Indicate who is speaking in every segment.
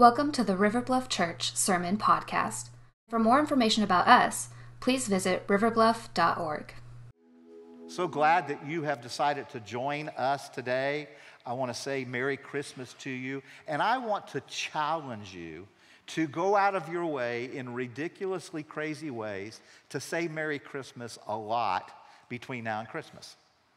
Speaker 1: Welcome to the River Bluff Church Sermon Podcast. For more information about us, please visit riverbluff.org.
Speaker 2: So glad that you have decided to join us today. I want to say Merry Christmas to you, and I want to challenge you to go out of your way in ridiculously crazy ways to say Merry Christmas a lot between now and Christmas.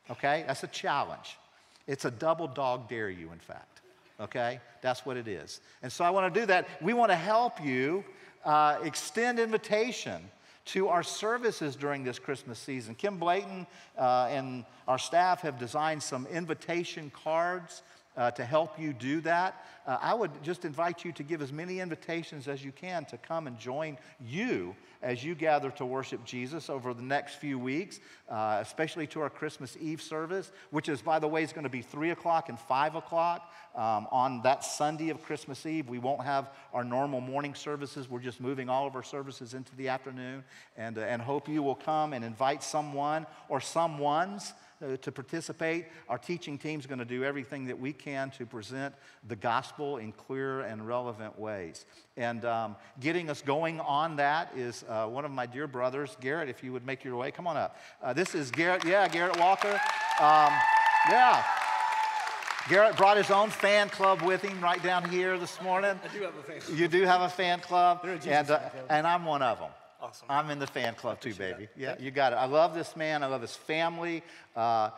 Speaker 2: Okay? That's a challenge. It's a double dog dare you, in fact. Okay? That's what it is. And so I want to do that. We want to help you uh, extend invitation to our services during this Christmas season. Kim Blayton uh, and our staff have designed some invitation cards uh, to help you do that. Uh, I would just invite you to give as many invitations as you can to come and join you as you gather to worship Jesus over the next few weeks, uh, especially to our Christmas Eve service, which is, by the way, is going to be 3 o'clock and 5 o'clock um, on that Sunday of Christmas Eve. We won't have our normal morning services. We're just moving all of our services into the afternoon and, uh, and hope you will come and invite someone or someone's uh, to participate. Our teaching team is going to do everything that we can to present the gospel in clear and relevant ways. And um, getting us going on that is uh, one of my dear brothers, Garrett, if you would make your way. Come on up. Uh, this is Garrett, yeah, Garrett Walker. Um, yeah. Garrett brought his own fan club with him right down here this morning.
Speaker 3: I do have a fan club.
Speaker 2: You do have a fan club,
Speaker 3: They're a Jesus
Speaker 2: and, uh,
Speaker 3: fan club.
Speaker 2: and I'm one of them.
Speaker 3: Awesome.
Speaker 2: I'm in the fan club too, baby.
Speaker 3: that.
Speaker 2: Yeah, you got it. I love this man. I love his family. Uh,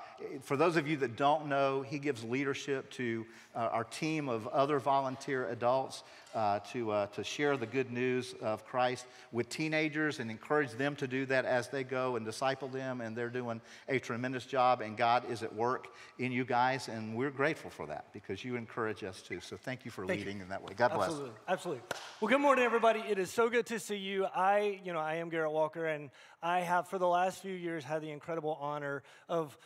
Speaker 2: for those of you that don't know, he gives leadership to uh, our team of other volunteer adults uh, to, uh, to share the good news of Christ with teenagers and encourage them to do that as they go and disciple them. And they're doing a tremendous job, and God is at work in you guys. And we're grateful for that because you encourage us too. So thank you for
Speaker 3: Thank you.
Speaker 2: leading in that way. God bless.
Speaker 3: Absolutely, absolutely. Well, good morning, everybody. It is so good to see you. I, you know, I am Garrett Walker, and I have for the last few years had the incredible honor of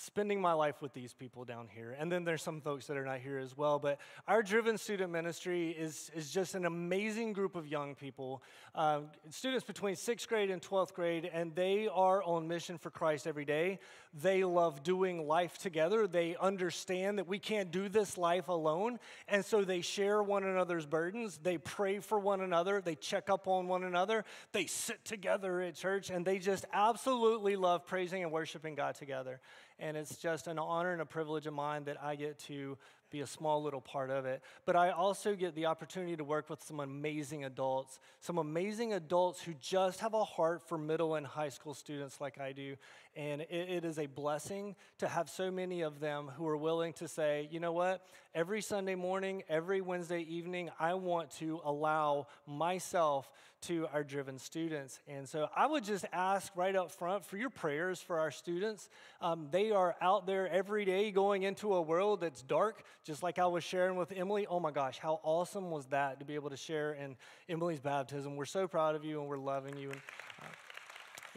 Speaker 3: spending my life with these people down here. And then there's some folks that are not here as well. But our Driven Student Ministry is, is just an amazing group of young people, um, students between sixth grade and 12th grade, and they are on mission for Christ every day. They love doing life together. They understand that we can't do this life alone. And so they share one another's burdens. They pray for one another. They check up on one another. They sit together at church, and they just absolutely love praising and worshiping God together. And it's just an honor and a privilege of mine that I get to be a small little part of it. But I also get the opportunity to work with some amazing adults, some amazing adults who just have a heart for middle and high school students like I do. And it, it is a blessing to have so many of them who are willing to say, you know what, every Sunday morning, every Wednesday evening, I want to allow myself to our driven students. And so I would just ask right up front for your prayers for our students. Um, they are out there every day going into a world that's dark, just like I was sharing with Emily. Oh my gosh, how awesome was that to be able to share in Emily's baptism? We're so proud of you and we're loving you. And, uh,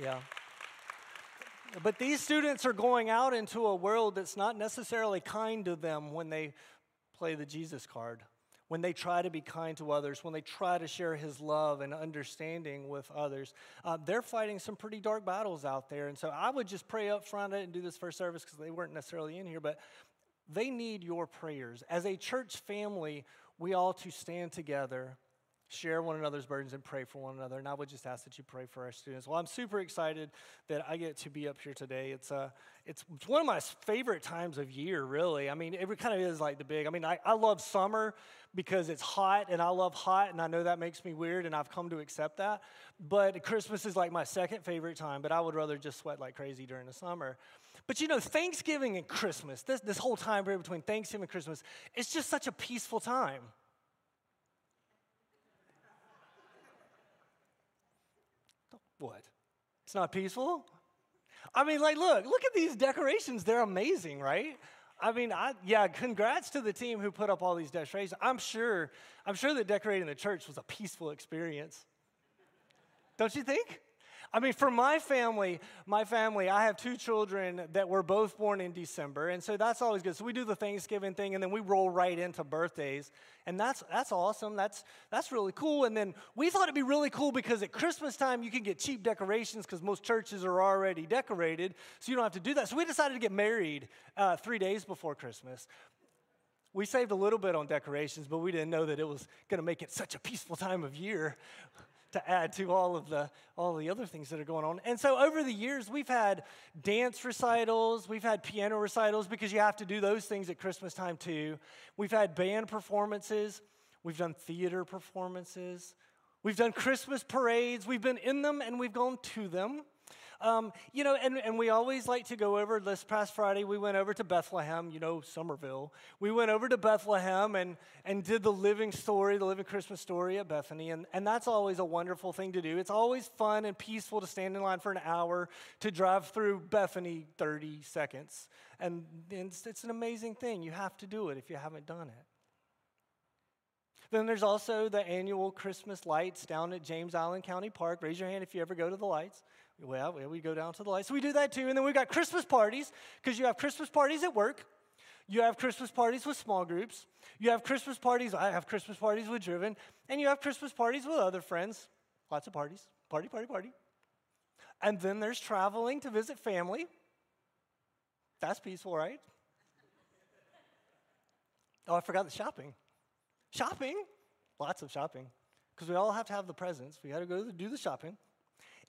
Speaker 3: yeah. But these students are going out into a world that's not necessarily kind to them when they play the Jesus card, when they try to be kind to others, when they try to share his love and understanding with others. Uh, they're fighting some pretty dark battles out there. And so I would just pray up front and do this first service because they weren't necessarily in here, but they need your prayers. As a church family, we all to stand together share one another's burdens and pray for one another. And I would just ask that you pray for our students. Well, I'm super excited that I get to be up here today. It's, uh, it's, it's one of my favorite times of year, really. I mean, it kind of is like the big. I mean, I, I love summer because it's hot and I love hot, and I know that makes me weird, and I've come to accept that. But Christmas is like my second favorite time, but I would rather just sweat like crazy during the summer. But you know, Thanksgiving and Christmas, this, this whole time period between Thanksgiving and Christmas, it's just such a peaceful time. What? It's not peaceful? I mean, like, look, look at these decorations. They're amazing, right? I mean, I, yeah, congrats to the team who put up all these decorations. I'm sure, I'm sure that decorating the church was a peaceful experience. Don't you think? I mean, for my family, my family, I have two children that were both born in December, and so that's always good. So we do the Thanksgiving thing, and then we roll right into birthdays, and that's that's awesome. That's that's really cool. And then we thought it'd be really cool because at Christmas time you can get cheap decorations because most churches are already decorated, so you don't have to do that. So we decided to get married uh, three days before Christmas. We saved a little bit on decorations, but we didn't know that it was going to make it such a peaceful time of year to add to all of the all the other things that are going on. And so over the years we've had dance recitals, we've had piano recitals because you have to do those things at Christmas time too. We've had band performances, we've done theater performances, we've done Christmas parades, we've been in them and we've gone to them. Um, you know, and, and we always like to go over, this past Friday, we went over to Bethlehem, you know, Summerville. We went over to Bethlehem and, and did the living story, the living Christmas story at Bethany. And, and that's always a wonderful thing to do. It's always fun and peaceful to stand in line for an hour to drive through Bethany 30 seconds. And, it's, it's an amazing thing. You have to do it if you haven't done it. Then there's also the annual Christmas lights down at James Island County Park. Raise your hand if you ever go to the lights. Well, we go down to the lights. So we do that too. And then we've got Christmas parties because you have Christmas parties at work. You have Christmas parties with small groups. You have Christmas parties. I have Christmas parties with Driven. And you have Christmas parties with other friends. Lots of parties. Party, party, party. And then there's traveling to visit family. That's peaceful, right? Oh, I forgot the shopping. Shopping. Lots of shopping. Because we all have to have the presents. We got to go do the shopping.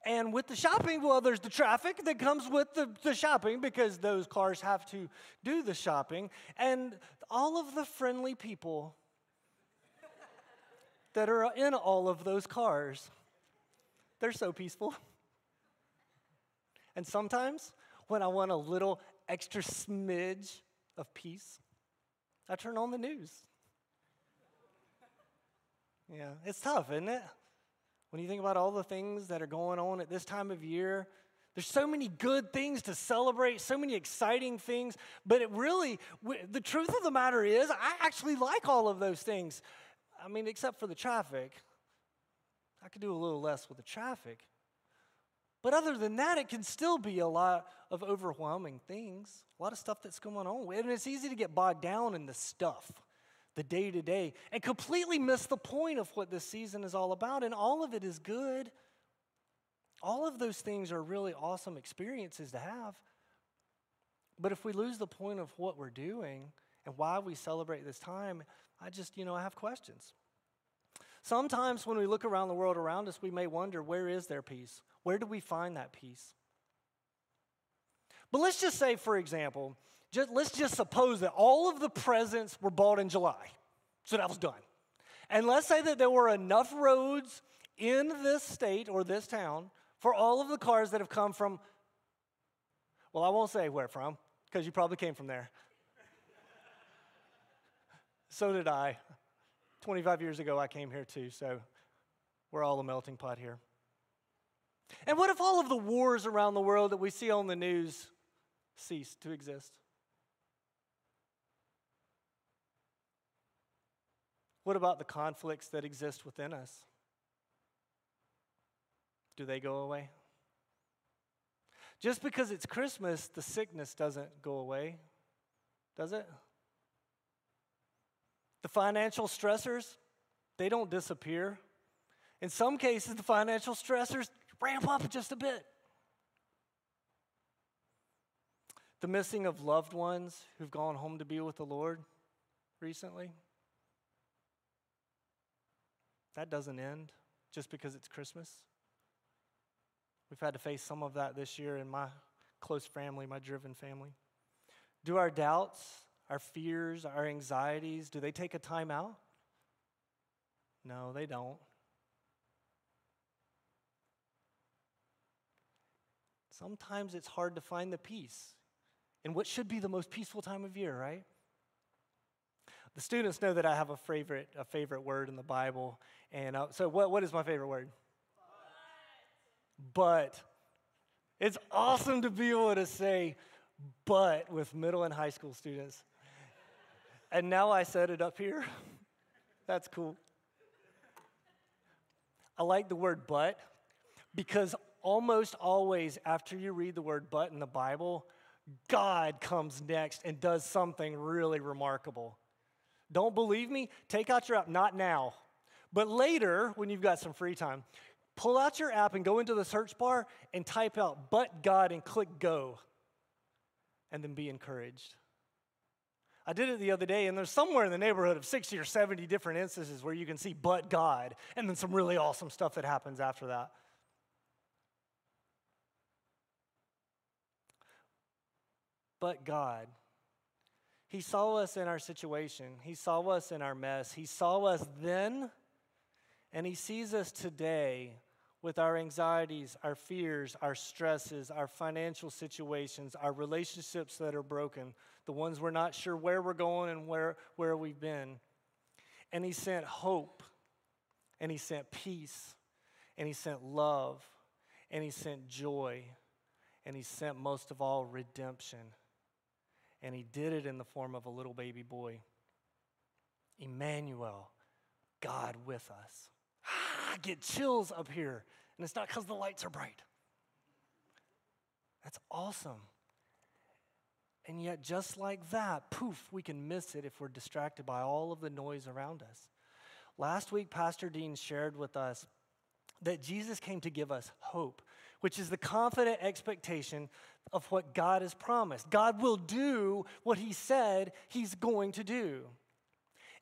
Speaker 3: And with the shopping, well, there's the traffic that comes with the, the shopping because those cars have to do the shopping. And all of the friendly people that are in all of those cars, they're so peaceful. And sometimes when I want a little extra smidge of peace, I turn on the news. Yeah, it's tough, isn't it? When you think about all the things that are going on at this time of year, there's so many good things to celebrate, so many exciting things, but it really, the truth of the matter is, I actually like all of those things. I mean, except for the traffic. I could do a little less with the traffic. But other than that, it can still be a lot of overwhelming things, a lot of stuff that's going on. And it's easy to get bogged down in the stuff the day to day, and completely miss the point of what this season is all about. And all of it is good. All of those things are really awesome experiences to have. But if we lose the point of what we're doing and why we celebrate this time, I just, you know, I have questions. Sometimes when we look around the world around us, we may wonder where is their peace? Where do we find that peace? But let's just say, for example, just, let's just suppose that all of the presents were bought in July. So that was done. And let's say that there were enough roads in this state or this town for all of the cars that have come from, well, I won't say where from, because you probably came from there. so did I. 25 years ago, I came here too, so we're all a melting pot here. And what if all of the wars around the world that we see on the news ceased to exist? What about the conflicts that exist within us? Do they go away? Just because it's Christmas, the sickness doesn't go away, does it? The financial stressors, they don't disappear. In some cases, the financial stressors ramp up just a bit. The missing of loved ones who've gone home to be with the Lord recently, that doesn't end just because it's Christmas. We've had to face some of that this year in my close family, my driven family. Do our doubts, our fears, our anxieties, do they take a time out? No, they don't. Sometimes it's hard to find the peace in what should be the most peaceful time of year, right? The students know that I have a favorite, a favorite word in the Bible. And uh, so, what, what is my favorite word? But. but. It's awesome to be able to say but with middle and high school students. And now I set it up here. That's cool. I like the word but because almost always after you read the word but in the Bible, God comes next and does something really remarkable. Don't believe me? Take out your app, not now, but later when you've got some free time. Pull out your app and go into the search bar and type out but God and click go. And then be encouraged. I did it the other day, and there's somewhere in the neighborhood of 60 or 70 different instances where you can see but God, and then some really awesome stuff that happens after that. But God, He saw us in our situation, He saw us in our mess, He saw us then, and He sees us today with our anxieties, our fears, our stresses, our financial situations, our relationships that are broken, the ones we're not sure where we're going and where, where we've been. And He sent hope, and He sent peace, and He sent love, and He sent joy, and He sent most of all redemption. And He did it in the form of a little baby boy. Emmanuel, God with us. Ah, I get chills up here, and it's not because the lights are bright. That's awesome. And yet, just like that, poof, we can miss it if we're distracted by all of the noise around us. Last week, Pastor Dean shared with us that Jesus came to give us hope, which is the confident expectation of what God has promised. God will do what He said He's going to do.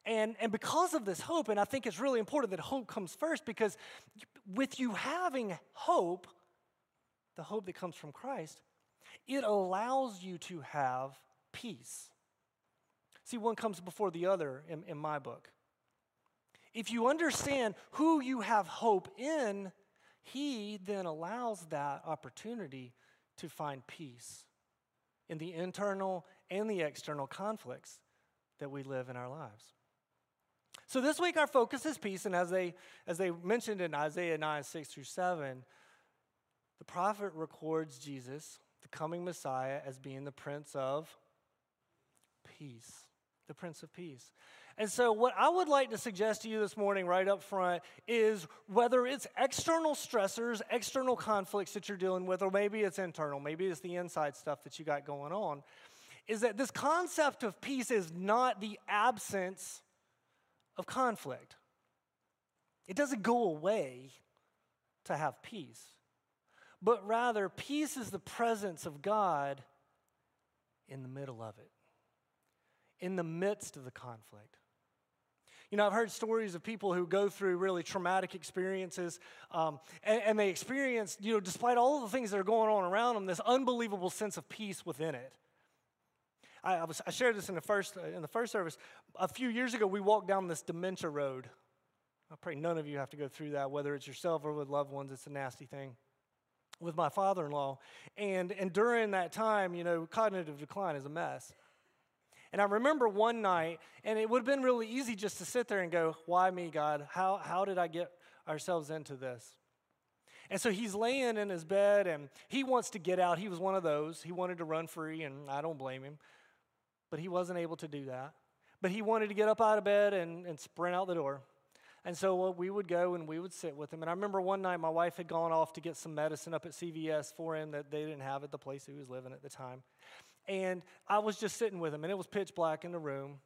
Speaker 3: And, and because of this hope, and I think it's really important that hope comes first because with you having hope, the hope that comes from Christ, it allows you to have peace. See, one comes before the other in, in my book. If you understand who you have hope in, He then allows that opportunity to find peace in the internal and the external conflicts that we live in our lives. So this week our focus is peace, and as they as they mentioned in Isaiah 9, 6 through 7, the prophet records Jesus, the coming Messiah, as being the Prince of Peace. The Prince of Peace. And so, what I would like to suggest to you this morning, right up front, is whether it's external stressors, external conflicts that you're dealing with, or maybe it's internal, maybe it's the inside stuff that you got going on, is that this concept of peace is not the absence of conflict. It doesn't go away to have peace, but rather, peace is the presence of God in the middle of it, in the midst of the conflict. You know, I've heard stories of people who go through really traumatic experiences, um, and, and, they experience, you know, despite all the things that are going on around them, this unbelievable sense of peace within it. I, I, was, I shared this in the first uh, in the first service. A few years ago, we walked down this dementia road. I pray none of you have to go through that, whether it's yourself or with loved ones. It's a nasty thing. With my father-in-law, and and during that time, you know, cognitive decline is a mess. And I remember one night, and it would have been really easy just to sit there and go, Why me, God? How, how did I get ourselves into this? And so he's laying in his bed and he wants to get out. He was one of those. He wanted to run free, and I don't blame him but he wasn't able to do that. But he wanted to get up out of bed and, and sprint out the door. And so uh, we would go and we would sit with him. And I remember one night my wife had gone off to get some medicine up at CVS for him that they didn't have at the place he was living at the time. And I was just sitting with him, and it was pitch black in the room.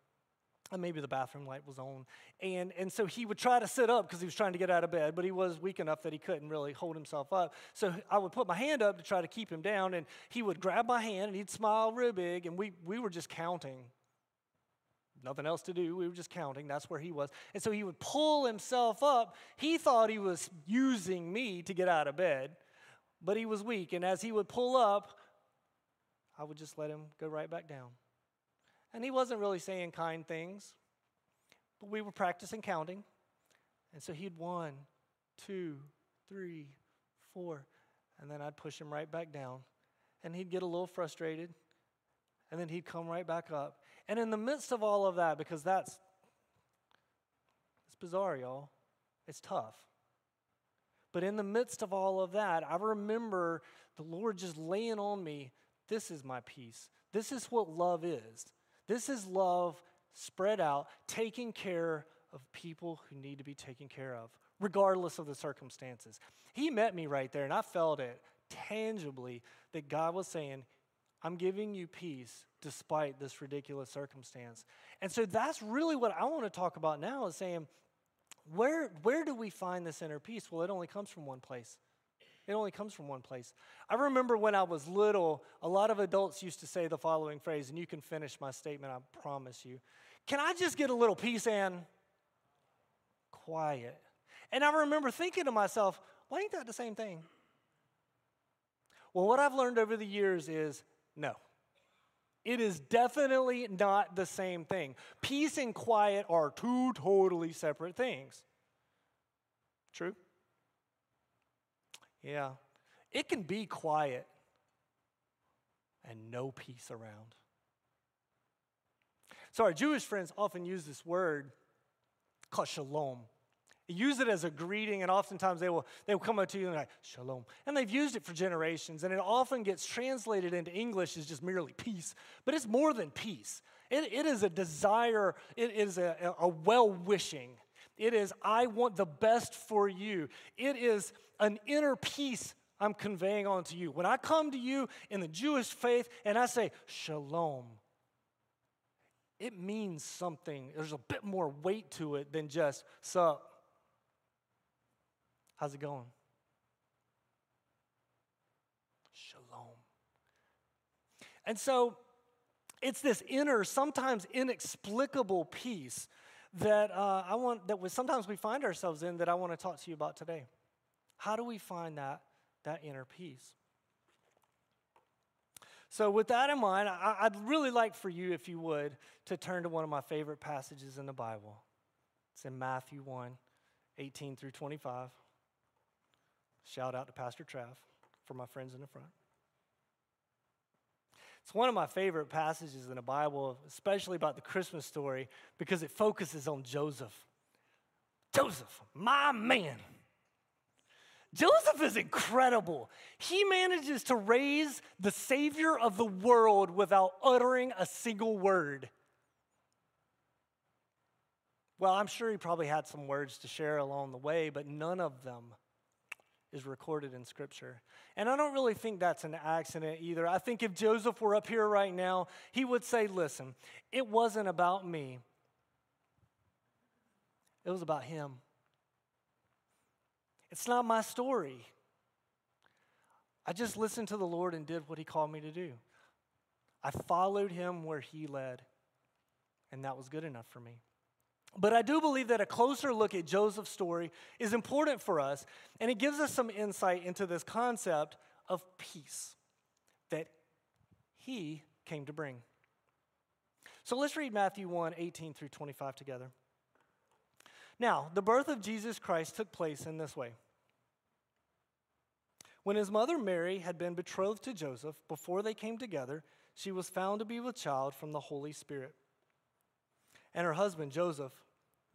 Speaker 3: And maybe the bathroom light was on. And, and so he would try to sit up because he was trying to get out of bed, but he was weak enough that he couldn't really hold himself up. So I would put my hand up to try to keep him down, and he would grab my hand and he'd smile real big, and we, we were just counting. Nothing else to do. We were just counting. That's where he was. And so he would pull himself up. He thought he was using me to get out of bed, but he was weak. And as he would pull up, I would just let him go right back down. And he wasn't really saying kind things, but we were practicing counting. And so he'd one, two, three, four, and then I'd push him right back down. And he'd get a little frustrated, and then he'd come right back up. And in the midst of all of that, because that's it's bizarre, y'all. It's tough. But in the midst of all of that, I remember the Lord just laying on me, this is my peace. This is what love is. This is love spread out, taking care of people who need to be taken care of, regardless of the circumstances. He met me right there, and I felt it tangibly that God was saying, I'm giving you peace despite this ridiculous circumstance. And so that's really what I want to talk about now is saying, where, where do we find this inner peace? Well, it only comes from one place It only comes from one place. I remember when I was little, a lot of adults used to say the following phrase, and you can finish my statement, I promise you. Can I just get a little peace and quiet? And I remember thinking to myself, why ain't that the same thing? Well, what I've learned over the years is no. It is definitely not the same thing. Peace and quiet are two totally separate things. True? Yeah. It can be quiet and no peace around. So, our Jewish friends often use this word called shalom. Use it as a greeting, and oftentimes they will, they will come up to you and like, Shalom. And they've used it for generations, and it often gets translated into English as just merely peace. But it's more than peace, it, it is a desire, it is a, a well wishing. It is, I want the best for you. It is an inner peace I'm conveying onto you. When I come to you in the Jewish faith and I say, Shalom, it means something. There's a bit more weight to it than just, sup. How's it going? Shalom. And so it's this inner, sometimes inexplicable peace that uh, I want that we, sometimes we find ourselves in that I want to talk to you about today. How do we find that that inner peace? So, with that in mind, I, I'd really like for you, if you would, to turn to one of my favorite passages in the Bible. It's in Matthew 1 18 through 25. Shout out to Pastor Trav for my friends in the front. It's one of my favorite passages in the Bible, especially about the Christmas story, because it focuses on Joseph. Joseph, my man. Joseph is incredible. He manages to raise the Savior of the world without uttering a single word. Well, I'm sure he probably had some words to share along the way, but none of them is recorded in Scripture. And I don't really think that's an accident either. I think if Joseph were up here right now, he would say, Listen, it wasn't about me, it was about him. It's not my story. I just listened to the Lord and did what he called me to do. I followed him where he led, and that was good enough for me. But I do believe that a closer look at Joseph's story is important for us, and it gives us some insight into this concept of peace that he came to bring. So let's read Matthew 1 18 through 25 together. Now, the birth of Jesus Christ took place in this way. When his mother Mary had been betrothed to Joseph, before they came together, she was found to be with child from the Holy Spirit. And her husband, Joseph,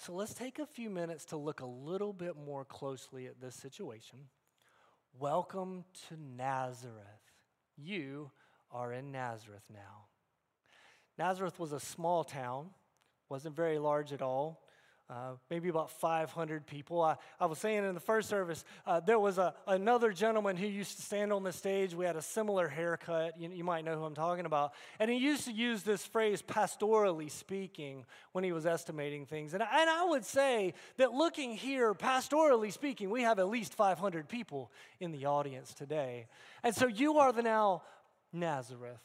Speaker 3: So let's take a few minutes to look a little bit more closely at this situation. Welcome to Nazareth. You are in Nazareth now. Nazareth was a small town, wasn't very large at all uh, maybe about 500 people. I, I was saying in the first service, uh, there was a, another gentleman who used to stand on the stage. We had a similar haircut. You, you might know who I'm talking about. And he used to use this phrase, pastorally speaking, when he was estimating things. And, and I would say that looking here, pastorally speaking, we have at least 500 people in the audience today. And so you are the now Nazareth.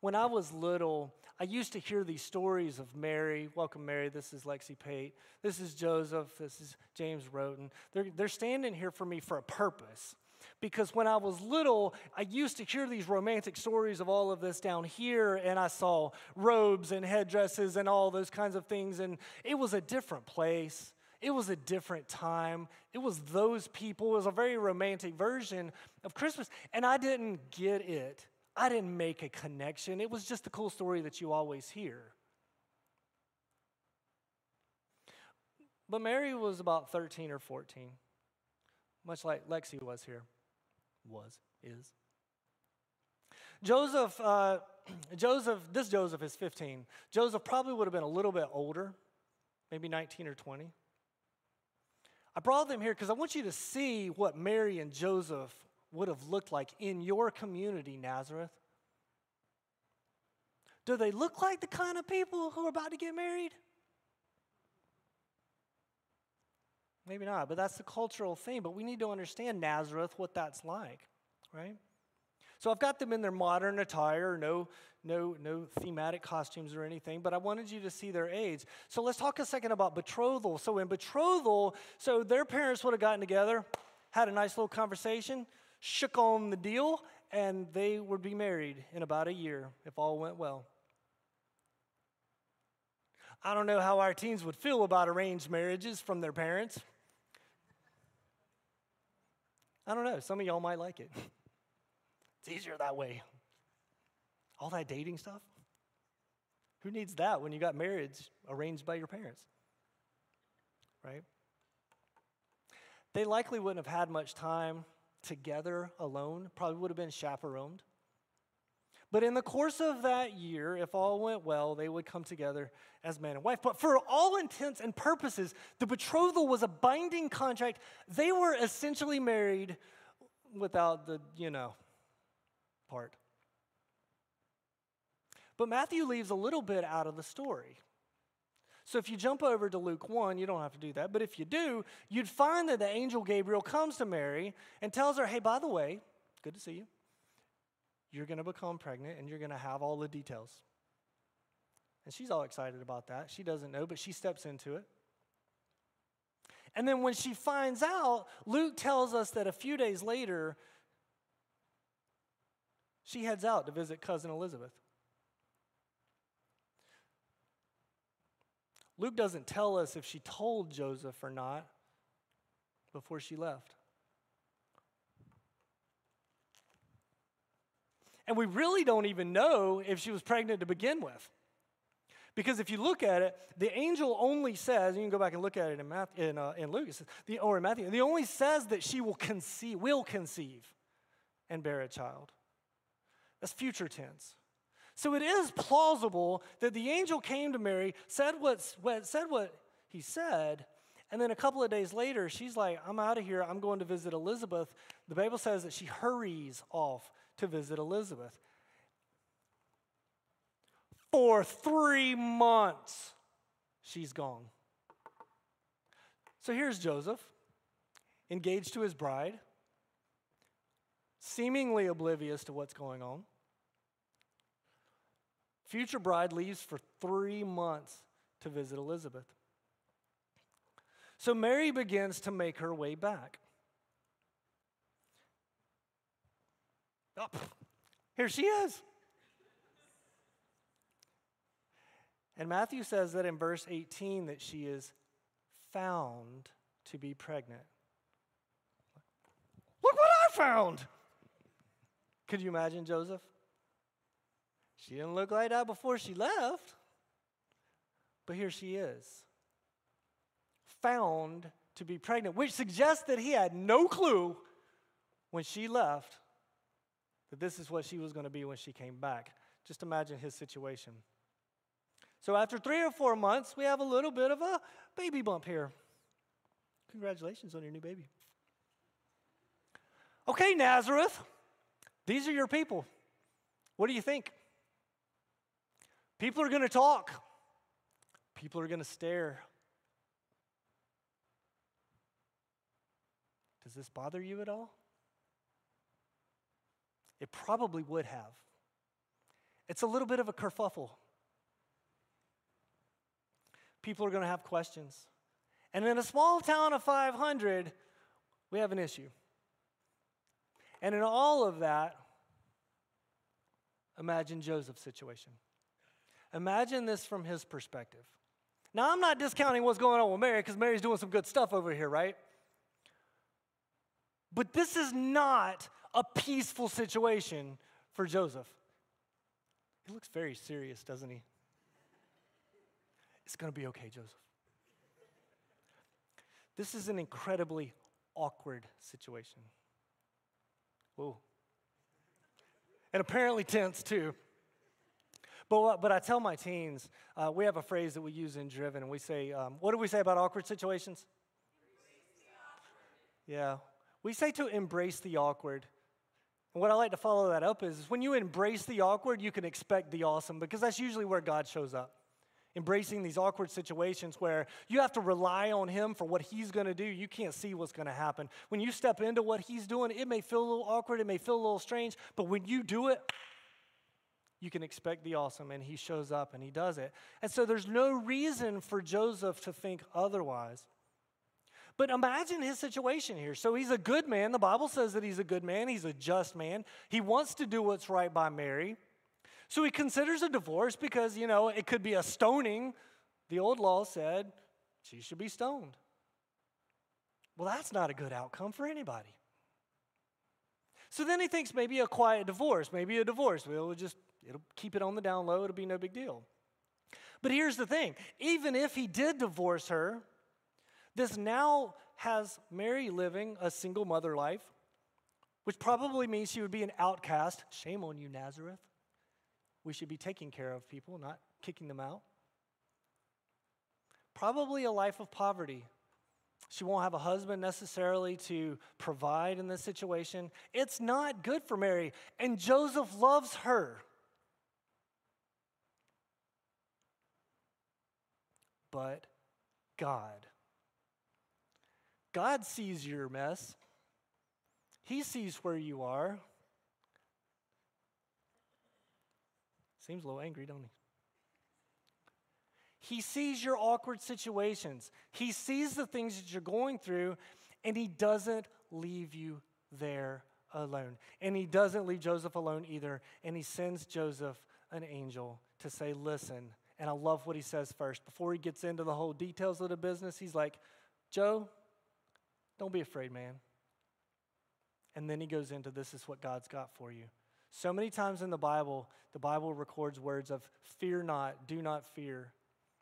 Speaker 3: When I was little, I used to hear these stories of Mary. Welcome, Mary. This is Lexi Pate. This is Joseph. This is James Roten. They're, they're standing here for me for a purpose because when I was little, I used to hear these romantic stories of all of this down here, and I saw robes and headdresses and all those kinds of things, and it was a different place. It was a different time. It was those people. It was a very romantic version of Christmas, and I didn't get it. I didn't make a connection. It was just a cool story that you always hear. But Mary was about 13 or 14, much like Lexi was here. Was, is. Joseph, uh, Joseph, this Joseph is 15. Joseph probably would have been a little bit older, maybe 19 or 20. I brought them here because I want you to see what Mary and Joseph would have looked like in your community, Nazareth. Do they look like the kind of people who are about to get married? Maybe not, but that's the cultural thing. But we need to understand Nazareth, what that's like, right? So I've got them in their modern attire, no, no, no thematic costumes or anything, but I wanted you to see their age. So let's talk a second about betrothal. So in betrothal, so their parents would have gotten together, had a nice little conversation, shook on the deal, and they would be married in about a year if all went well. I don't know how our teens would feel about arranged marriages from their parents. I don't know. Some of y'all might like it. It's easier that way. All that dating stuff. Who needs that when you got marriage arranged by your parents? Right? They likely wouldn't have had much time together alone, probably would have been chaperoned. But in the course of that year, if all went well, they would come together as man and wife. But for all intents and purposes, the betrothal was a binding contract. They were essentially married without the, you know, part. But Matthew leaves a little bit out of the story. So if you jump over to Luke 1, you don't have to do that. But if you do, you'd find that the angel Gabriel comes to Mary and tells her, hey, by the way, good to see you you're going to become pregnant and you're going to have all the details. And she's all excited about that. She doesn't know, but she steps into it. And then when she finds out, Luke tells us that a few days later, she heads out to visit cousin Elizabeth. Luke doesn't tell us if she told Joseph or not before she left. And we really don't even know if she was pregnant to begin with. Because if you look at it, the angel only says, you can go back and look at it in, Matthew, in, uh, in Luke, the, or in Matthew, the only says that she will conceive, will conceive and bear a child. That's future tense. So it is plausible that the angel came to Mary, said what, what, said what he said, and then a couple of days later, she's like, I'm out of here. I'm going to visit Elizabeth. The Bible says that she hurries off to visit Elizabeth. For three months, she's gone. So here's Joseph, engaged to his bride, seemingly oblivious to what's going on. Future bride leaves for three months to visit Elizabeth. So Mary begins to make her way back. Oh, here she is. And Matthew says that in verse 18 that she is found to be pregnant. Look what I found. Could you imagine Joseph? She didn't look like that before she left. But here she is, found to be pregnant, which suggests that he had no clue when she left that this is what she was going to be when she came back. Just imagine his situation. So, after three or four months, we have a little bit of a baby bump here. Congratulations on your new baby. Okay, Nazareth, these are your people. What do you think? People are going to talk, people are going to stare. Does this bother you at all? It probably would have. It's a little bit of a kerfuffle. People are going to have questions. And in a small town of 500, we have an issue. And in all of that, imagine Joseph's situation. Imagine this from his perspective. Now, I'm not discounting what's going on with Mary because Mary's doing some good stuff over here, right? But this is not a peaceful situation for Joseph. He looks very serious, doesn't he? It's going to be okay, Joseph. This is an incredibly awkward situation. Whoa. And apparently tense, too. But, but I tell my teens, uh, we have a phrase that we use in Driven, and we say, um, what do we say about awkward situations? Yeah. We say to embrace the awkward. And what I like to follow that up is, is when you embrace the awkward, you can expect the awesome, because that's usually where God shows up embracing these awkward situations where you have to rely on Him for what He's going to do. You can't see what's going to happen. When you step into what He's doing, it may feel a little awkward, it may feel a little strange, but when you do it, you can expect the awesome, and He shows up and He does it. And so there's no reason for Joseph to think otherwise. But imagine his situation here. So he's a good man. The Bible says that he's a good man. He's a just man. He wants to do what's right by Mary. So he considers a divorce because, you know, it could be a stoning. The old law said she should be stoned. Well, that's not a good outcome for anybody. So then he thinks maybe a quiet divorce, maybe a divorce. We'll just, it'll keep it on the down low, it'll be no big deal. But here's the thing even if he did divorce her, this now has Mary living a single mother life, which probably means she would be an outcast. Shame on you, Nazareth. We should be taking care of people, not kicking them out. Probably a life of poverty. She won't have a husband necessarily to provide in this situation. It's not good for Mary. And Joseph loves her. But God. God sees your mess, He sees where you are. Seems a little angry, don't he? He sees your awkward situations. He sees the things that you're going through, and he doesn't leave you there alone. And he doesn't leave Joseph alone either. And he sends Joseph an angel to say, Listen. And I love what he says first. Before he gets into the whole details of the business, he's like, Joe, don't be afraid, man. And then he goes into this is what God's got for you. So many times in the Bible, the Bible records words of fear not, do not fear.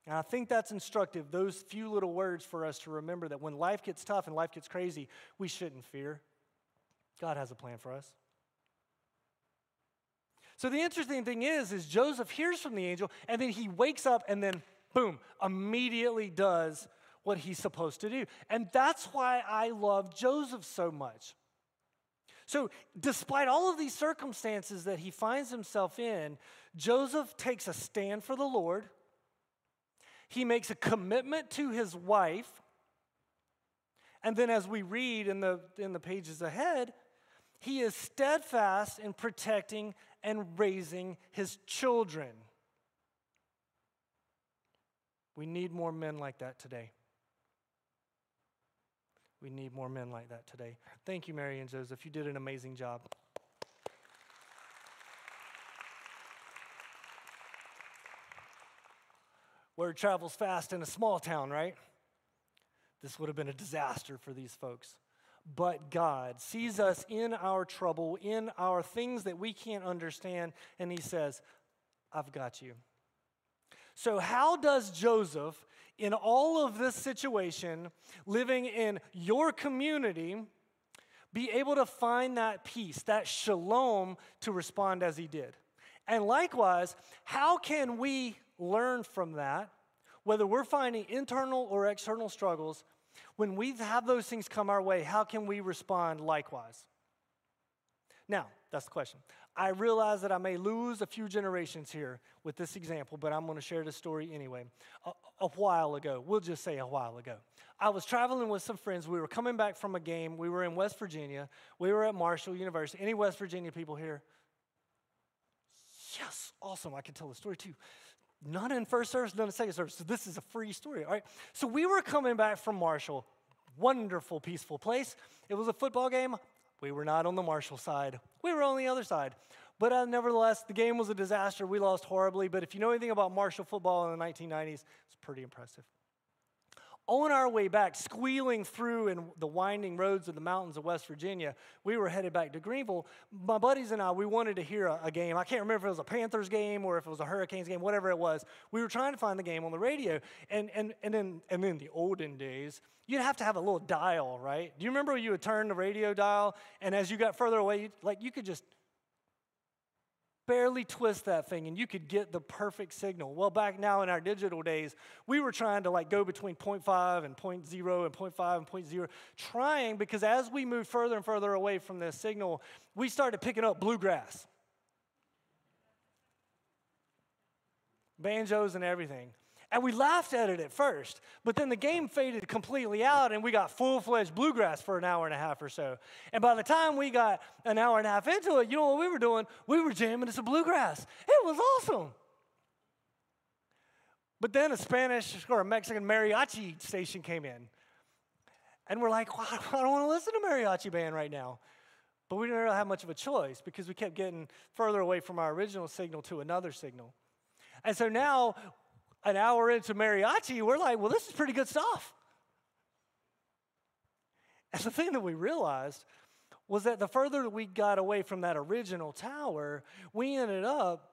Speaker 3: And I think that's instructive, those few little words for us to remember that when life gets tough and life gets crazy, we shouldn't fear. God has a plan for us. So the interesting thing is, is Joseph hears from the angel, and then he wakes up and then, boom, immediately does what he's supposed to do. And that's why I love Joseph so much. So, despite all of these circumstances that he finds himself in, Joseph takes a stand for the Lord. He makes a commitment to his wife. And then, as we read in the, in the pages ahead, he is steadfast in protecting and raising his children. We need more men like that today. We need more men like that today. Thank you, Mary and Joseph. You did an amazing job. Word travels fast in a small town, right? This would have been a disaster for these folks. But God sees us in our trouble, in our things that we can't understand, and He says, I've got you. So, how does Joseph in all of this situation, living in your community, be able to find that peace, that shalom to respond as he did. And likewise, how can we learn from that, whether we're finding internal or external struggles, when we have those things come our way, how can we respond likewise? Now, that's the question. I realize that I may lose a few generations here with this example, but I'm going to share the story anyway. A, a, while ago, we'll just say a while ago, I was traveling with some friends. We were coming back from a game. We were in West Virginia. We were at Marshall University. Any West Virginia people here? Yes, awesome. I can tell the story too. None in first service, none in second service. So this is a free story, all right? So we were coming back from Marshall. Wonderful, peaceful place. It was a football game We were not on the Marshall side, we were on the other side. But uh, nevertheless, the game was a disaster. We lost horribly. But if you know anything about Marshall football in the 1990s, it's pretty impressive. On our way back, squealing through in the winding roads of the mountains of West Virginia, we were headed back to Greenville. My buddies and I, we wanted to hear a, a, game. I can't remember if it was a Panthers game or if it was a Hurricanes game, whatever it was. We were trying to find the game on the radio. And, and, and, then, and then the olden days, you'd have to have a little dial, right? Do you remember you would turn the radio dial, and as you got further away, like you could just barely twist that thing and you could get the perfect signal. Well, back now in our digital days, we were trying to like go between 0.5 and 0.0 and 0.5 and 0.0, trying because as we moved further and further away from the signal, we started picking up bluegrass. Banjos and everything. And we laughed at it at first, but then the game faded completely out and we got full fledged bluegrass for an hour and a half or so. And by the time we got an hour and a half into it, you know what we were doing? We were jamming to some bluegrass. It was awesome. But then a Spanish or a Mexican mariachi station came in. And we're like, well, I don't want to listen to mariachi band right now. But we didn't really have much of a choice because we kept getting further away from our original signal to another signal. And so now an hour into mariachi, we're like, well, this is pretty good stuff. And the thing that we realized was that the further we got away from that original tower, we ended up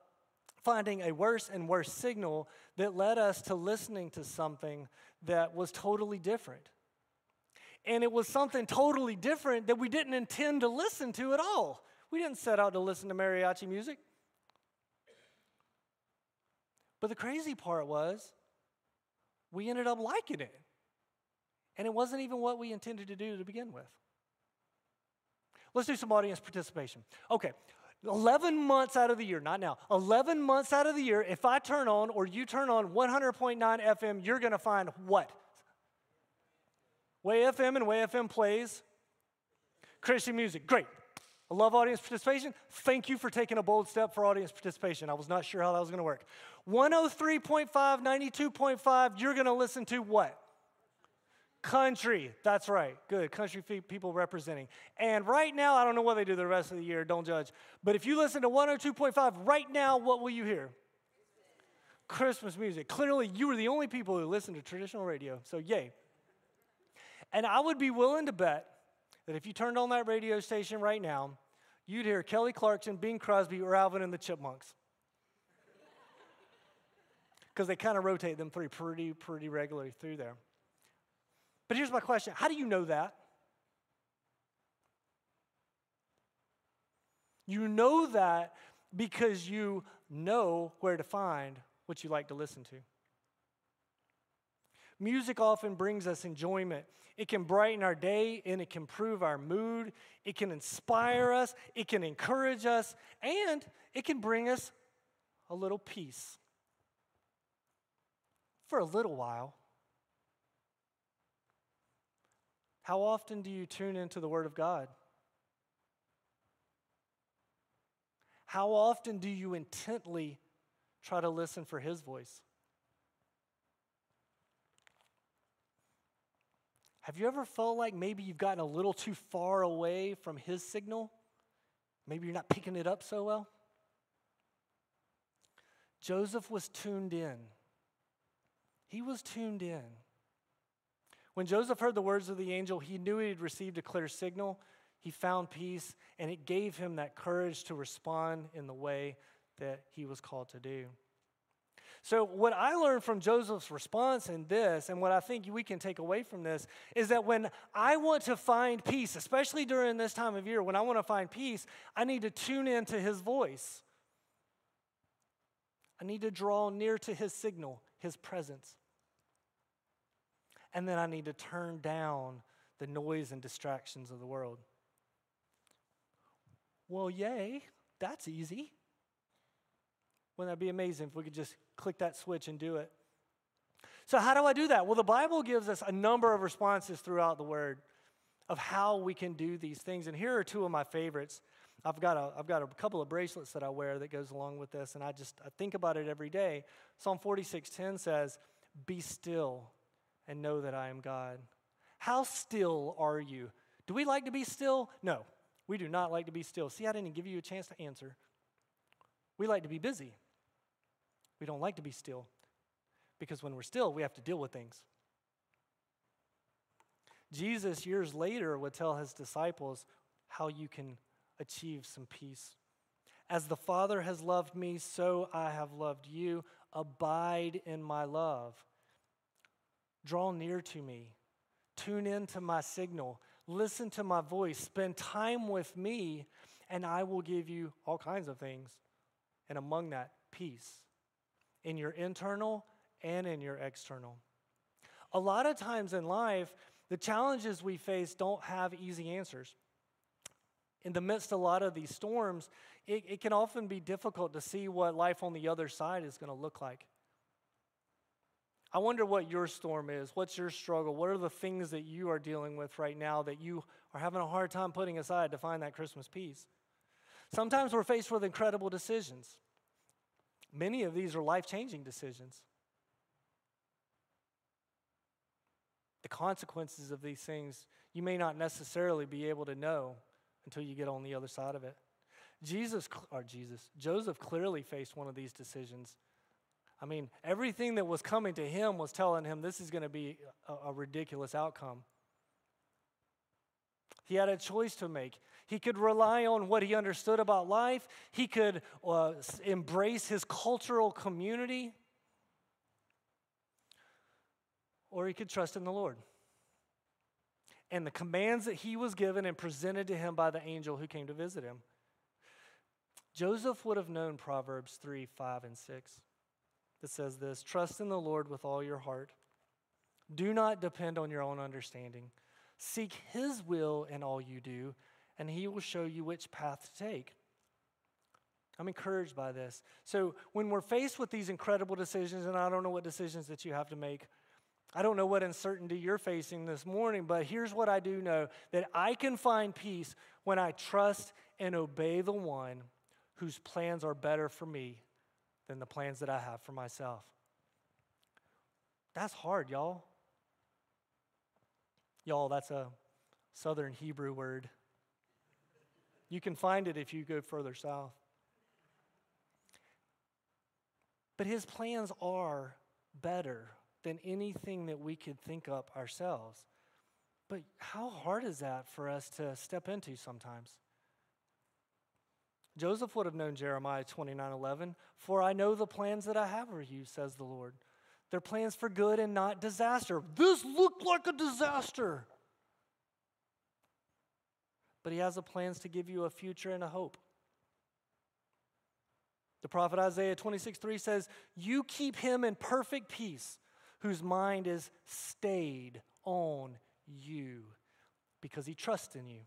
Speaker 3: finding a worse and worse signal that led us to listening to something that was totally different. And it was something totally different that we didn't intend to listen to at all. We didn't set out to listen to mariachi music. But the crazy part was, we ended up liking it. And it wasn't even what we intended to do to begin with. Let's do some audience participation. Okay, 11 months out of the year, not now, 11 months out of the year, if I turn on or you turn on 100.9 FM, you're going to find what? Way FM and Way FM plays Christian music. Great. I love audience participation. Thank you for taking a bold step for audience participation. I was not sure how that was going to work. 103.5, 92.5, you're going to listen to what? Country. That's right. Good. Country people representing. And right now, I don't know what they do the rest of the year, don't judge. But if you listen to 102.5 right now, what will you hear? Christmas music. Clearly, you were the only people who listen to traditional radio, so yay. And I would be willing to bet that if you turned on that radio station right now, you'd hear Kelly Clarkson, Bing Crosby, or Alvin and the Chipmunks because they kind of rotate them through pretty, pretty regularly through there. But here's my question How do you know that? You know that because you know where to find what you like to listen to. Music often brings us enjoyment. It can brighten our day and it can improve our mood. It can inspire us. It can encourage us. And it can bring us a little peace for a little while. How often do you tune into the Word of God? How often do you intently try to listen for His voice? Have you ever felt like maybe you've gotten a little too far away from His signal? Maybe you're not picking it up so well? Joseph was tuned in. He was tuned in. When Joseph heard the words of the angel, he knew he had received a clear signal. He found peace, and it gave him that courage to respond in the way that he was called to do. So, what I learned from Joseph's response in this, and what I think we can take away from this, is that when I want to find peace, especially during this time of year, when I want to find peace, I need to tune into his voice. I need to draw near to his signal, his presence. And then I need to turn down the noise and distractions of the world. Well, yay, that's easy. Wouldn't that be amazing if we could just click that switch and do it? So, how do I do that? Well, the Bible gives us a number of responses throughout the Word of how we can do these things. And here are two of my favorites. I've got a, I've got a couple of bracelets that I wear that goes along with this, and I just I think about it every day. Psalm 46:10 says, "Be still and know that I am God." How still are you? Do we like to be still? No. We do not like to be still. See, I didn't give you a chance to answer. We like to be busy. We don't like to be still because when we're still, we have to deal with things. Jesus, years later, would tell his disciples how you can achieve some peace. As the Father has loved me, so I have loved you. Abide in my love. Draw near to me. Tune in to my signal. Listen to my voice. Spend time with me, and I will give you all kinds of things. And among that, peace in your internal and in your external. A lot of times in life, the challenges we face don't have easy answers. In the midst of a lot of these storms, it, it can often be difficult to see what life on the other side is going to look like. I wonder what your storm is. What's your struggle? What are the things that you are dealing with right now that you are having a hard time putting aside to find that Christmas peace? Sometimes we're faced with incredible decisions. Many of these are life changing decisions. The consequences of these things you may not necessarily be able to know until you get on the other side of it. Jesus, or Jesus, Joseph clearly faced one of these decisions. I mean, everything that was coming to him was telling him this is going to be a, a ridiculous outcome. He had a choice to make. He could rely on what he understood about life, he could uh, embrace his cultural community, or he could trust in the Lord. And the commands that he was given and presented to him by the angel who came to visit him. Joseph would have known Proverbs 3 5 and 6 that says this Trust in the Lord with all your heart. Do not depend on your own understanding. Seek his will in all you do, and he will show you which path to take. I'm encouraged by this. So, when we're faced with these incredible decisions, and I don't know what decisions that you have to make, I don't know what uncertainty you're facing this morning, but here's what I do know that I can find peace when I trust and obey the one whose plans are better for me than the plans that I have for myself. That's hard, y'all. Y'all, that's a southern Hebrew word. You can find it if you go further south. But his plans are better than anything that we could think up ourselves. But how hard is that for us to step into sometimes? Joseph would have known Jeremiah 29 11. For I know the plans that I have for you, says the Lord. They're plans for good and not disaster. This looked like a disaster. But he has a plans to give you a future and a hope. The prophet Isaiah 26 3 says, You keep him in perfect peace whose mind is stayed on you because he trusts in you.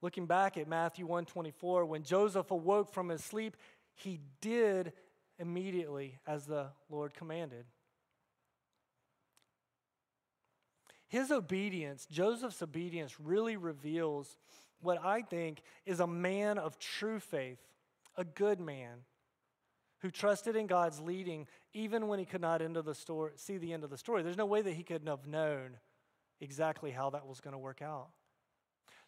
Speaker 3: Looking back at Matthew 124, when Joseph awoke from his sleep, he did immediately as the Lord commanded. His obedience, Joseph's obedience, really reveals what I think is a man of true faith, a good man who trusted in God's leading even when he could not end of the story, see the end of the story. There's no way that he could have known exactly how that was going to work out.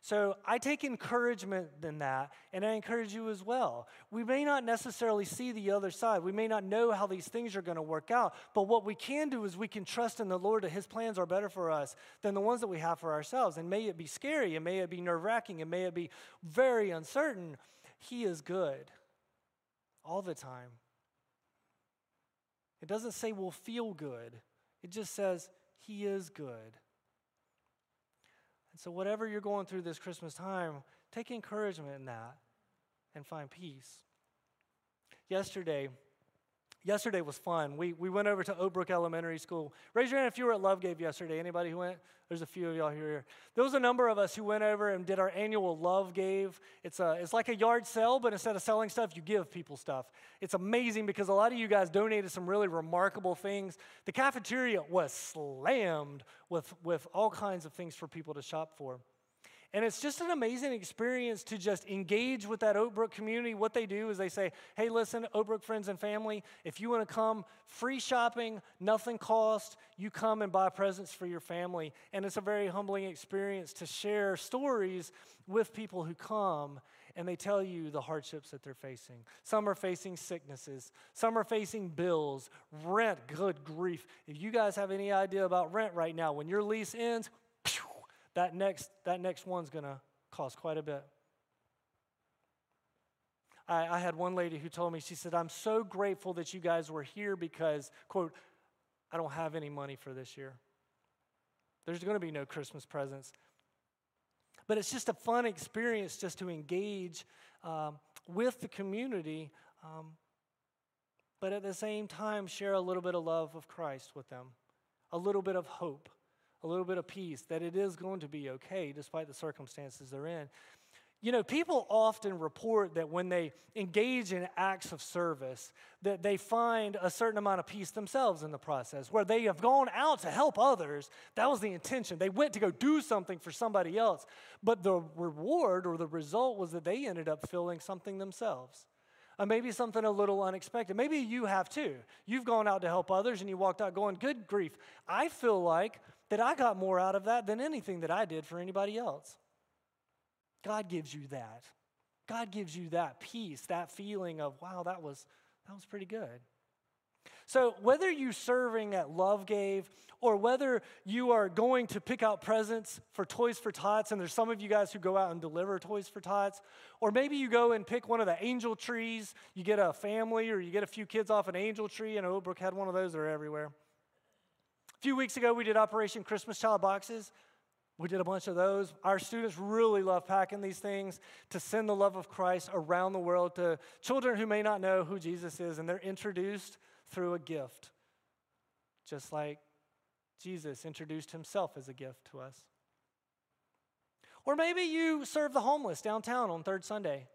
Speaker 3: So I take encouragement in that, and I encourage you as well. We may not necessarily see the other side. We may not know how these things are going to work out, but what we can do is we can trust in the Lord that His plans are better for us than the ones that we have for ourselves. And may it be scary, and may it be nerve wracking, and may it be very uncertain. He is good all the time. It doesn't say we'll feel good, it just says He is good. And so, whatever you're going through this Christmas time, take encouragement in that and find peace. Yesterday, yesterday was fun. We, we went over to Oak Brook Elementary School. Raise your hand if you were at Love Gave yesterday. Anybody who went? There's a few of y'all here. There was a number of us who went over and did our annual Love Gave. It's, a, it's like a yard sale, but instead of selling stuff, you give people stuff. It's amazing because a lot of you guys donated some really remarkable things. The cafeteria was slammed with, with all kinds of things for people to shop for. And it's just an amazing experience to just engage with that Oak Brook community. What they do is they say, hey, listen, Oak Brook friends and family, if you want to come, free shopping, nothing cost, you come and buy presents for your family. And it's a very humbling experience to share stories with people who come and they tell you the hardships that they're facing. Some are facing sicknesses, some are facing bills, rent, good grief. If you guys have any idea about rent right now, when your lease ends, that next, that next one's going to cost quite a bit. I, I had one lady who told me, she said, I'm so grateful that you guys were here because, quote, I don't have any money for this year. There's going to be no Christmas presents. But it's just a fun experience just to engage um, with the community, um, but at the same time, share a little bit of love of Christ with them, a little bit of hope a little bit of peace that it is going to be okay despite the circumstances they're in. You know, people often report that when they engage in acts of service, that they find a certain amount of peace themselves in the process, where they have gone out to help others. That was the intention. They went to go do something for somebody else. But the reward or the result was that they ended up feeling something themselves. Or maybe something a little unexpected. Maybe you have too. You've gone out to help others and you walked out going, Good grief. I feel like that I got more out of that than anything that I did for anybody else. God gives you that. God gives you that peace, that feeling of, wow, that was, that was pretty good. So, whether you're serving at Love Gave or whether you are going to pick out presents for Toys for Tots, and there's some of you guys who go out and deliver Toys for Tots, or maybe you go and pick one of the angel trees, you get a family or you get a few kids off an angel tree, and Oak Brook had one of those, they're everywhere few weeks ago, we did Operation Christmas Child Boxes. We did a bunch of those. Our students really love packing these things to send the love of Christ around the world to children who may not know who Jesus is, and they're introduced through a gift, just like Jesus introduced himself as a gift to us. Or maybe you serve the homeless downtown on Third Sunday.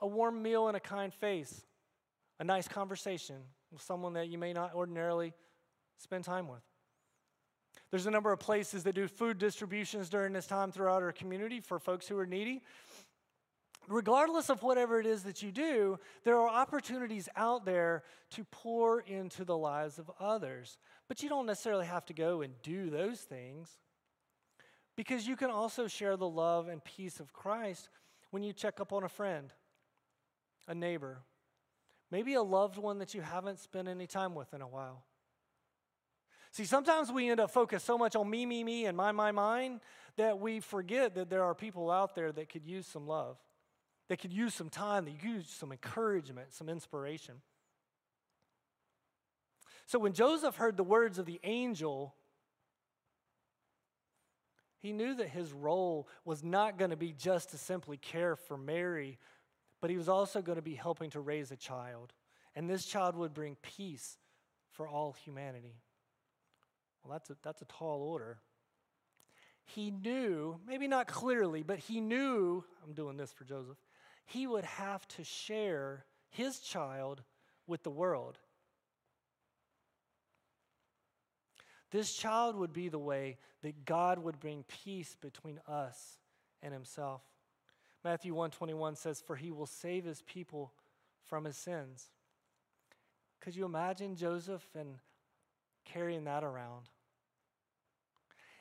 Speaker 3: A warm meal and a kind face, a nice conversation with someone that you may not ordinarily spend time with. There's a number of places that do food distributions during this time throughout our community for folks who are needy. Regardless of whatever it is that you do, there are opportunities out there to pour into the lives of others. But you don't necessarily have to go and do those things because you can also share the love and peace of Christ when you check up on a friend, a neighbor, maybe a loved one that you haven't spent any time with in a while. See, sometimes we end up focused so much on me, me, me, and my, my, mine that we forget that there are people out there that could use some love, that could use some time, that could use some encouragement, some inspiration. So when Joseph heard the words of the angel, he knew that his role was not going to be just to simply care for Mary, but he was also going to be helping to raise a child. And this child would bring peace for all humanity. Well, that's a, that's a tall order. He knew, maybe not clearly, but he knew, I'm doing this for Joseph, he would have to share his child with the world. This child would be the way that God would bring peace between us and himself. Matthew 121 says, For he will save his people from his sins. Could you imagine Joseph and carrying that around.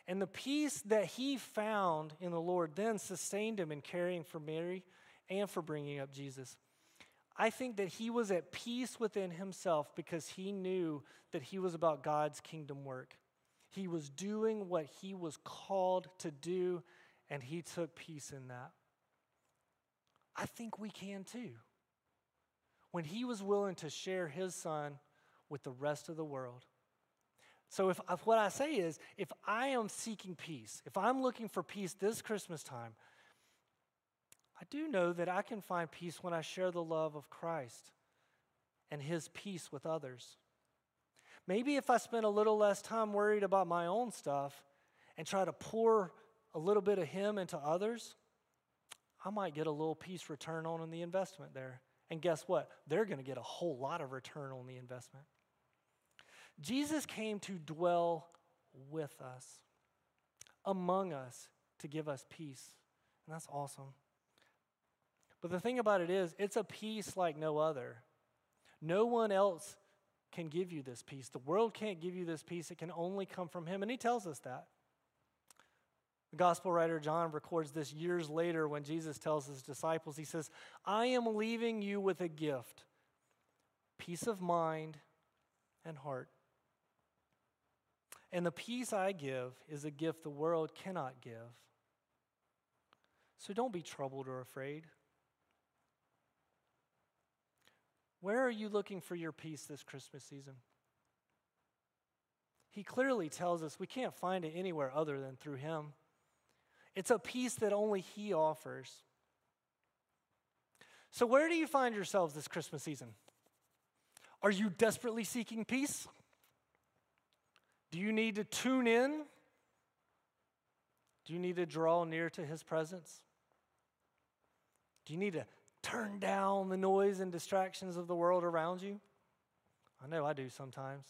Speaker 3: And the peace that he found in the Lord then sustained him in caring for Mary and for bringing up Jesus. I think that he was at peace within himself because he knew that he was about God's kingdom work. He was doing what he was called to do, and he took peace in that. I think we can too. When he was willing to share his son with the rest of the world. So, if, if, what I say is, if I am seeking peace, if I'm looking for peace this Christmas time, I do know that I can find peace when I share the love of Christ and his peace with others. Maybe if I spend a little less time worried about my own stuff and try to pour a little bit of him into others, I might get a little peace return on the investment there. And guess what? They're going to get a whole lot of return on the investment. Jesus came to dwell with us, among us, to give us peace And that's awesome. But the thing about it is, it's a peace like no other. No one else can give you this peace. The world can't give you this peace, it can only come from Him. And He tells us that. The gospel writer John records this years later when Jesus tells his disciples, He says, I am leaving you with a gift peace of mind and heart. And the peace I give is a gift the world cannot give. So don't be troubled or afraid. Where are you looking for your peace this Christmas season? He clearly tells us we can't find it anywhere other than through Him. It's a peace that only He offers. So, where do you find yourselves this Christmas season? Are you desperately seeking peace? Do you need to tune in? Do you need to draw near to His presence? Do you need to turn down the noise and distractions of the world around you? I know I do sometimes.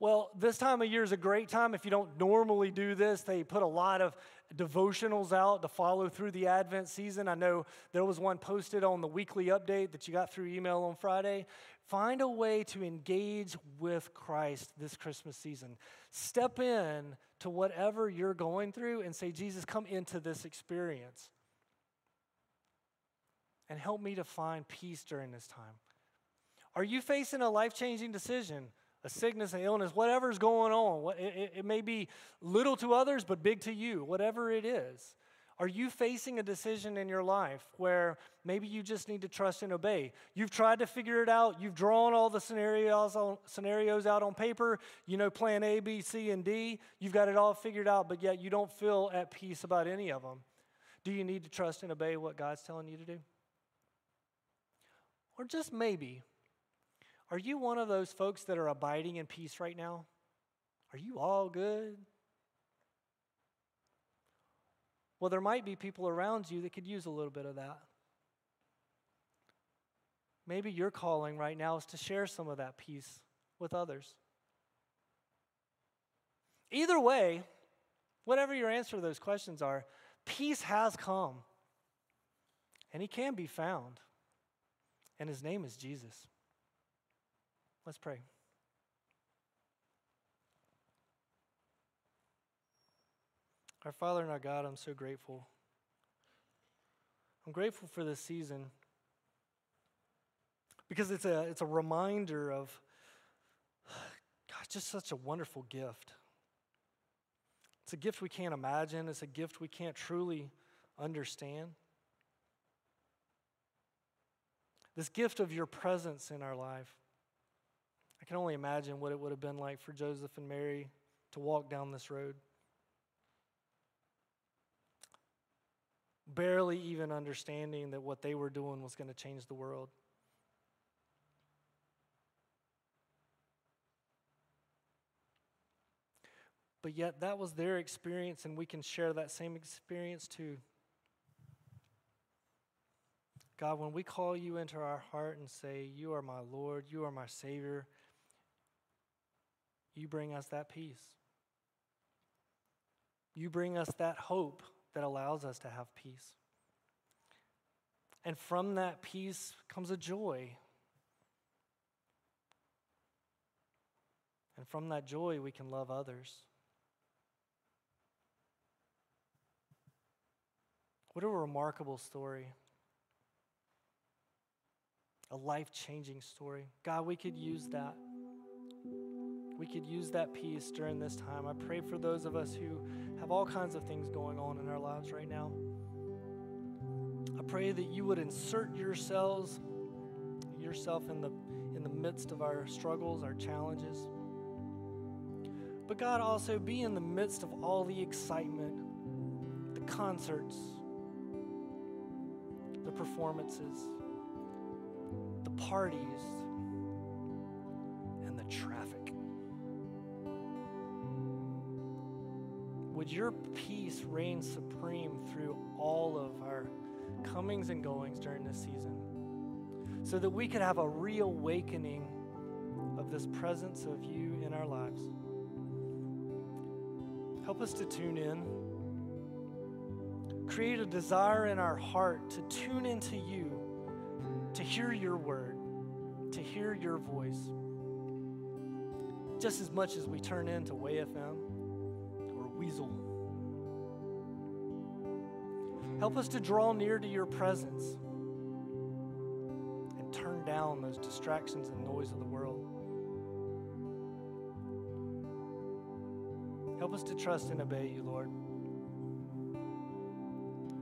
Speaker 3: Well, this time of year is a great time. If you don't normally do this, they put a lot of devotionals out to follow through the Advent season. I know there was one posted on the weekly update that you got through email on Friday. Find a way to engage with Christ this Christmas season. Step in to whatever you're going through and say, Jesus, come into this experience and help me to find peace during this time. Are you facing a life changing decision? A sickness, an illness, whatever's going on. It, may be little to others, but big to you, whatever it is. Are you facing a decision in your life where maybe you just need to trust and obey? You've tried to figure it out. You've drawn all the scenarios, on, scenarios out on paper. You know plan A, B, C, and D. You've got it all figured out, but yet you don't feel at peace about any of them. Do you need to trust and obey what God's telling you to do? Or just maybe, are you one of those folks that are abiding in peace right now? Are you all good? Well, there might be people around you that could use a little bit of that. Maybe your calling right now is to share some of that peace with others. Either way, whatever your answer to those questions are, peace has come. And he can be found and his name is Jesus. Let's pray. Our Father and our God, I'm so grateful. I'm grateful for this season because it's a, it's a reminder of, God, just such a wonderful gift. It's a gift we can't imagine, it's a gift we can't truly understand. this gift of your presence in our life. I can only imagine what it would have been like for Joseph and Mary to walk down this road. Barely even understanding that what they were doing was going to change the world. But yet, that was their experience, and we can share that same experience too. God, when we call you into our heart and say, You are my Lord, you are my Savior, you bring us that peace. You bring us that hope that allows us to have peace. And from that peace comes a joy. And from that joy, we can love others. What a remarkable story a life changing story. God, we could use that. We could use that peace during this time. I pray for those of us who have all kinds of things going on in our lives right now. I pray that you would insert yourselves, yourself in the, in the midst of our struggles, our challenges. But God, also be in the midst of all the excitement, the concerts, the performances the parties, Would your peace reign supreme through all of our comings and goings during this season so that we could have a reawakening of this presence of you in our lives? Help us to tune in. Create a desire in our heart to tune into you, to hear your word, to hear your voice. Just as much as we turn into WayFM or Help us to draw near to your presence and turn down those distractions and noise of the world. Help us to trust and obey you, Lord.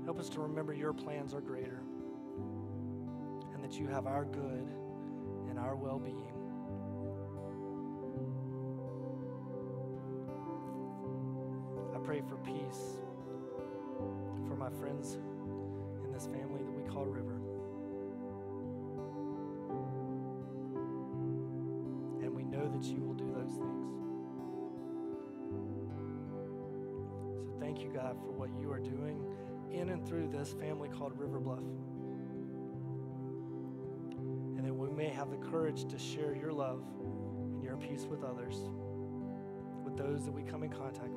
Speaker 3: Help us to remember your plans are greater and that you have our good and our well being. For peace for my friends in this family that we call River. And we know that you will do those things. So thank you, God, for what you are doing in and through this family called River Bluff. And that we may have the courage to share your love and your peace with others, with those that we come in contact